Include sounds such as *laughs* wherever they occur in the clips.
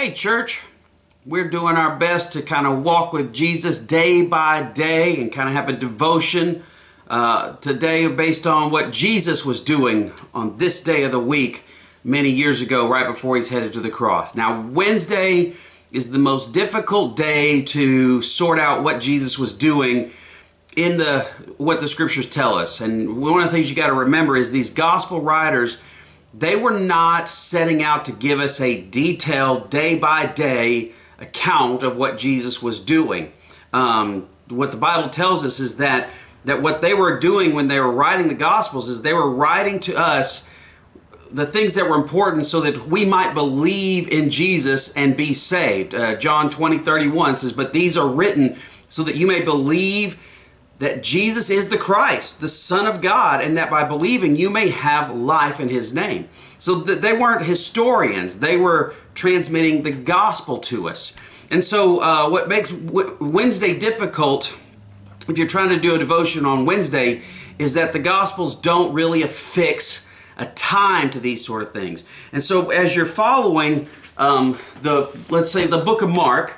Hey, church. We're doing our best to kind of walk with Jesus day by day and kind of have a devotion uh, today based on what Jesus was doing on this day of the week many years ago, right before he's headed to the cross. Now, Wednesday is the most difficult day to sort out what Jesus was doing in the what the scriptures tell us. And one of the things you got to remember is these gospel writers they were not setting out to give us a detailed day by day account of what Jesus was doing. Um, what the Bible tells us is that that what they were doing when they were writing the Gospels is they were writing to us the things that were important so that we might believe in Jesus and be saved. Uh, John 20, 31 says, But these are written so that you may believe that Jesus is the Christ, the Son of God, and that by believing you may have life in His name. So they weren't historians, they were transmitting the gospel to us. And so, uh, what makes Wednesday difficult, if you're trying to do a devotion on Wednesday, is that the gospels don't really affix a time to these sort of things. And so, as you're following um, the, let's say, the book of Mark,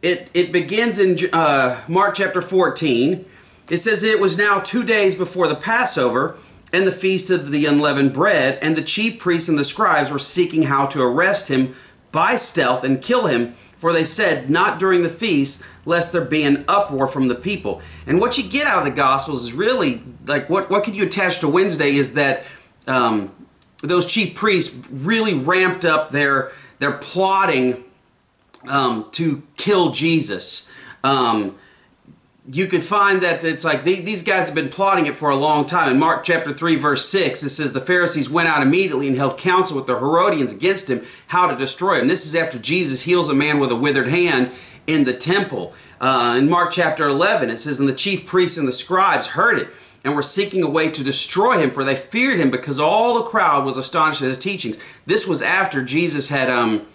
it, it begins in uh, Mark chapter 14 it says it was now two days before the Passover and the feast of the unleavened bread, and the chief priests and the scribes were seeking how to arrest him by stealth and kill him, for they said, Not during the feast, lest there be an uproar from the people. And what you get out of the Gospels is really like what, what could you attach to Wednesday is that um, those chief priests really ramped up their, their plotting um, to kill Jesus. Um, you could find that it's like these guys have been plotting it for a long time. In Mark chapter 3, verse 6, it says the Pharisees went out immediately and held counsel with the Herodians against him how to destroy him. This is after Jesus heals a man with a withered hand in the temple. Uh, in Mark chapter 11, it says, And the chief priests and the scribes heard it and were seeking a way to destroy him, for they feared him because all the crowd was astonished at his teachings. This was after Jesus had. Um,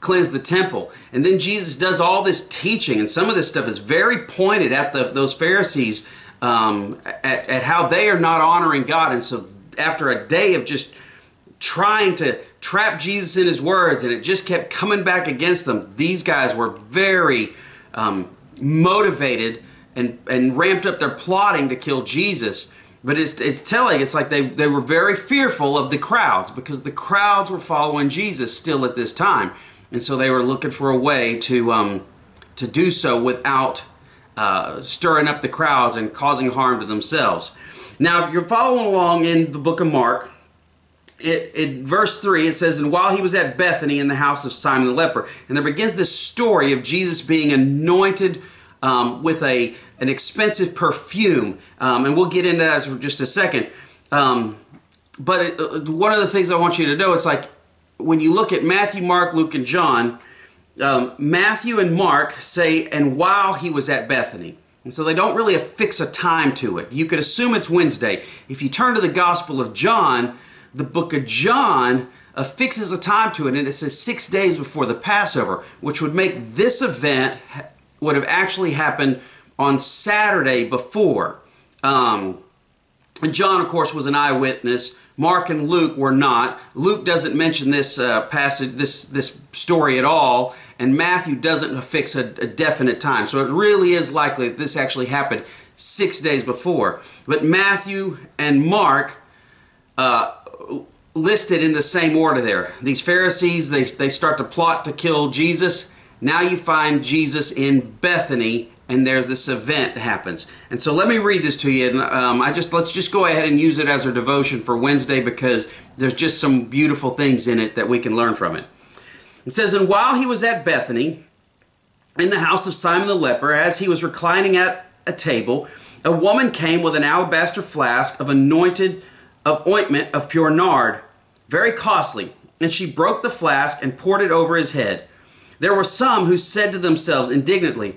cleanse the temple. And then Jesus does all this teaching, and some of this stuff is very pointed at the, those Pharisees um, at, at how they are not honoring God. And so, after a day of just trying to trap Jesus in his words, and it just kept coming back against them, these guys were very um, motivated and, and ramped up their plotting to kill Jesus. But it's, it's telling, it's like they, they were very fearful of the crowds because the crowds were following Jesus still at this time and so they were looking for a way to um, to do so without uh, stirring up the crowds and causing harm to themselves. Now, if you're following along in the book of Mark, it, it, verse 3 it says and while he was at bethany in the house of simon the leper and there begins this story of jesus being anointed um, with a an expensive perfume um, and we'll get into that for just a second um, but it, uh, one of the things i want you to know it's like when you look at Matthew, Mark, Luke, and John, um, Matthew and Mark say, and while he was at Bethany. And so they don't really affix a time to it. You could assume it's Wednesday. If you turn to the Gospel of John, the book of John affixes a time to it, and it says six days before the Passover, which would make this event would have actually happened on Saturday before. Um, and John, of course, was an eyewitness Mark and Luke were not. Luke doesn't mention this uh, passage, this this story at all, and Matthew doesn't affix a, a definite time. So it really is likely that this actually happened six days before. But Matthew and Mark uh, listed in the same order there. These Pharisees, they, they start to plot to kill Jesus. Now you find Jesus in Bethany and there's this event that happens. And so let me read this to you. And um, I just let's just go ahead and use it as our devotion for Wednesday because there's just some beautiful things in it that we can learn from it. It says, and while he was at Bethany, in the house of Simon the leper, as he was reclining at a table, a woman came with an alabaster flask of anointed of ointment of pure nard, very costly, and she broke the flask and poured it over his head. There were some who said to themselves indignantly,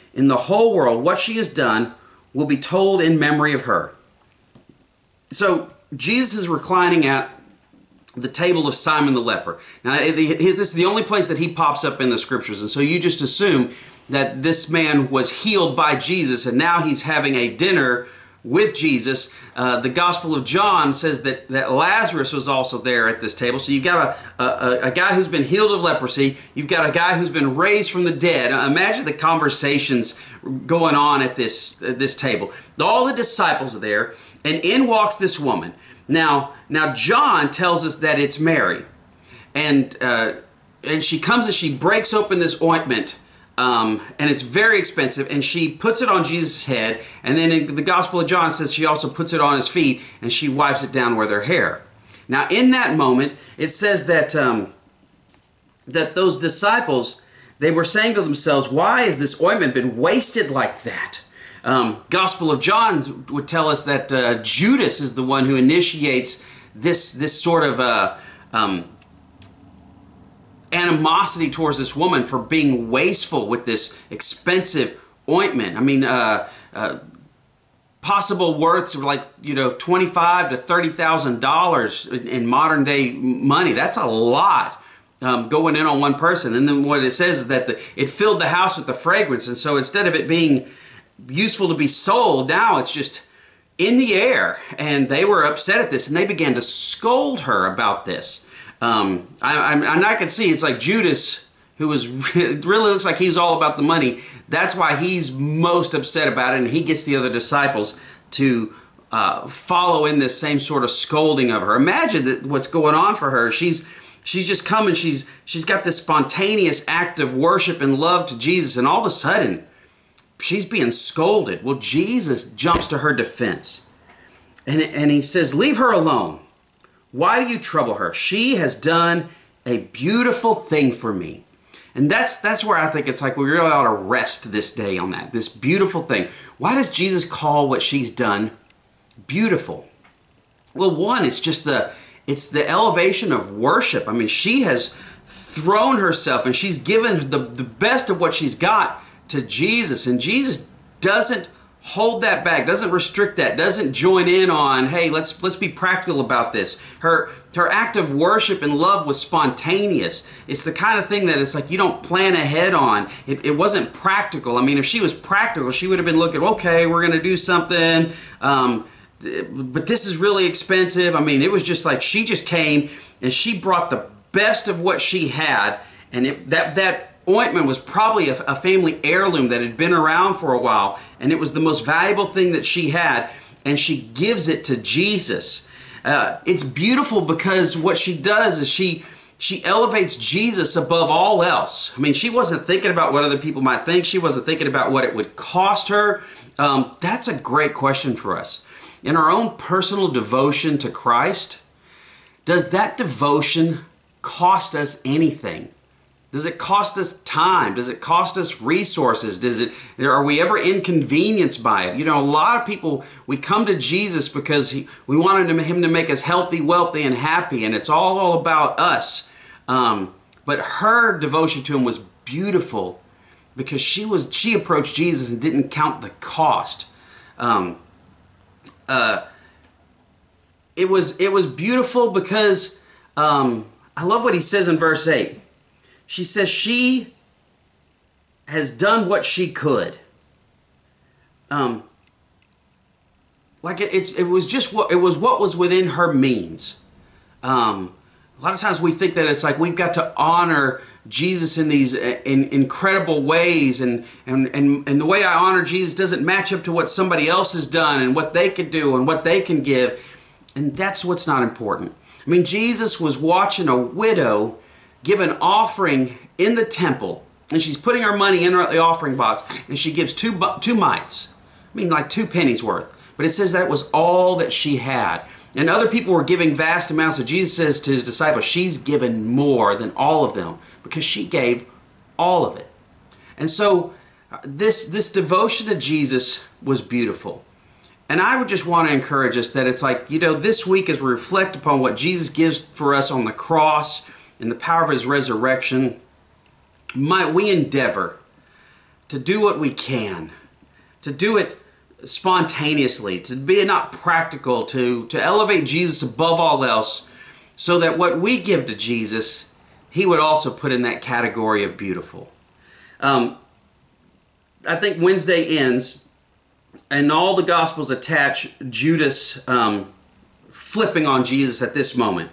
in the whole world, what she has done will be told in memory of her. So Jesus is reclining at the table of Simon the leper. Now, this is the only place that he pops up in the scriptures, and so you just assume that this man was healed by Jesus, and now he's having a dinner with Jesus. Uh, the Gospel of John says that, that Lazarus was also there at this table. So you've got a, a, a guy who's been healed of leprosy, you've got a guy who's been raised from the dead. Imagine the conversations going on at this, at this table. All the disciples are there, and in walks this woman. Now, now John tells us that it's Mary, and uh, and she comes and she breaks open this ointment um, and it's very expensive. And she puts it on Jesus' head. And then in the Gospel of John says she also puts it on his feet and she wipes it down with her hair. Now, in that moment, it says that um, that those disciples they were saying to themselves, "Why has this ointment been wasted like that?" Um, Gospel of John would tell us that uh, Judas is the one who initiates this this sort of uh, um, animosity towards this woman for being wasteful with this expensive ointment. I mean, uh, uh, possible worths of like you know twenty five to thirty thousand dollars in modern day money. That's a lot. Um, going in on one person, and then what it says is that the, it filled the house with the fragrance, and so instead of it being useful to be sold, now it's just in the air. And they were upset at this, and they began to scold her about this. Um, I, I, and I can see it's like Judas, who was *laughs* really looks like he's all about the money. That's why he's most upset about it, and he gets the other disciples to uh, follow in this same sort of scolding of her. Imagine that what's going on for her. She's she's just coming. She's she's got this spontaneous act of worship and love to Jesus, and all of a sudden, she's being scolded. Well, Jesus jumps to her defense, and and he says, "Leave her alone." Why do you trouble her? She has done a beautiful thing for me. And that's that's where I think it's like we really ought to rest this day on that. This beautiful thing. Why does Jesus call what she's done beautiful? Well, one, it's just the it's the elevation of worship. I mean, she has thrown herself and she's given the, the best of what she's got to Jesus. And Jesus doesn't hold that back. Doesn't restrict that. Doesn't join in on hey let's let's be practical about this. Her her act of worship and love was spontaneous. It's the kind of thing that it's like you don't plan ahead on. It, it wasn't practical. I mean if she was practical she would have been looking okay we're to do something um, but this is really expensive. I mean it was just like she just came and she brought the best of what she had and it, that that ointment was probably a, a, family heirloom that had been around for a while, and it was the most valuable thing that she had, and she gives it to Jesus. Uh, it's beautiful because what she does is she she elevates Jesus above all else. I mean, she wasn't thinking about what other people might think. She wasn't thinking about what it would cost her. Um, that's a great question for us. In our own personal devotion to Christ, does that devotion cost us anything? Does it cost us time? Does it cost us resources? Does it are we ever inconvenienced by it? You know, a lot of people we come to Jesus because he, we wanted him to make us healthy, wealthy, and happy, and it's all about us. Um, but her devotion to him was beautiful because she was she approached Jesus and didn't count the cost. Um, uh, it was it was beautiful because um, I love what he says in verse eight. She says she has done what she could. Um, like it, it's it was just what it was what was within her means. Um, a lot of times we think that it's like we've got to honor Jesus in these in incredible ways, and and and and the way I honor Jesus doesn't match up to what somebody else has done and what they could do and what they can give, and that's what's not important. I mean, Jesus was watching a widow give an offering in the temple, and she's putting her money in the offering box, and she gives two two mites. I mean, like two pennies worth. But it says that was all that she had. And other people were giving vast amounts. So Jesus says to his disciples, she's given more than all of them because she gave all of it. And so uh, this, this devotion to Jesus was beautiful. And I would just want to encourage us that it's like, you know, this week as we reflect upon what Jesus gives for us on the cross, in the power of his resurrection, might we endeavor to do what we can, to do it spontaneously, to be not practical, to, to elevate Jesus above all else, so that what we give to Jesus, he would also put in that category of beautiful. Um, I think Wednesday ends, and all the Gospels attach Judas um, flipping on Jesus at this moment.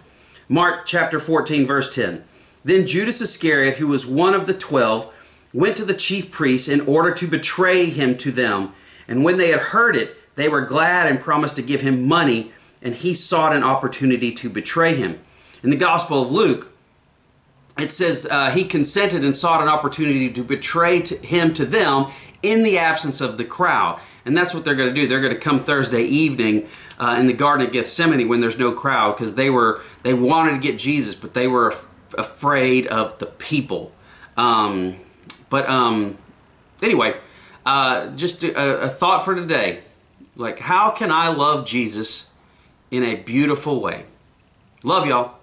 Mark chapter 14, verse 10. Then Judas Iscariot, who was one of the twelve, went to the chief priests in order to betray him to them. And when they had heard it, they were glad and promised to give him money, and he sought an opportunity to betray him. In the Gospel of Luke, it says uh, he consented and sought an opportunity to betray to him to them in the absence of the crowd. And that's what they're going to do. They're going to come Thursday evening uh, in the Garden of Gethsemane when there's no crowd because they were they wanted to get Jesus, but they were af- afraid of the people. Um, but um, anyway, uh, just a, a thought for today. Like, how can I love Jesus in a beautiful way? Love y'all.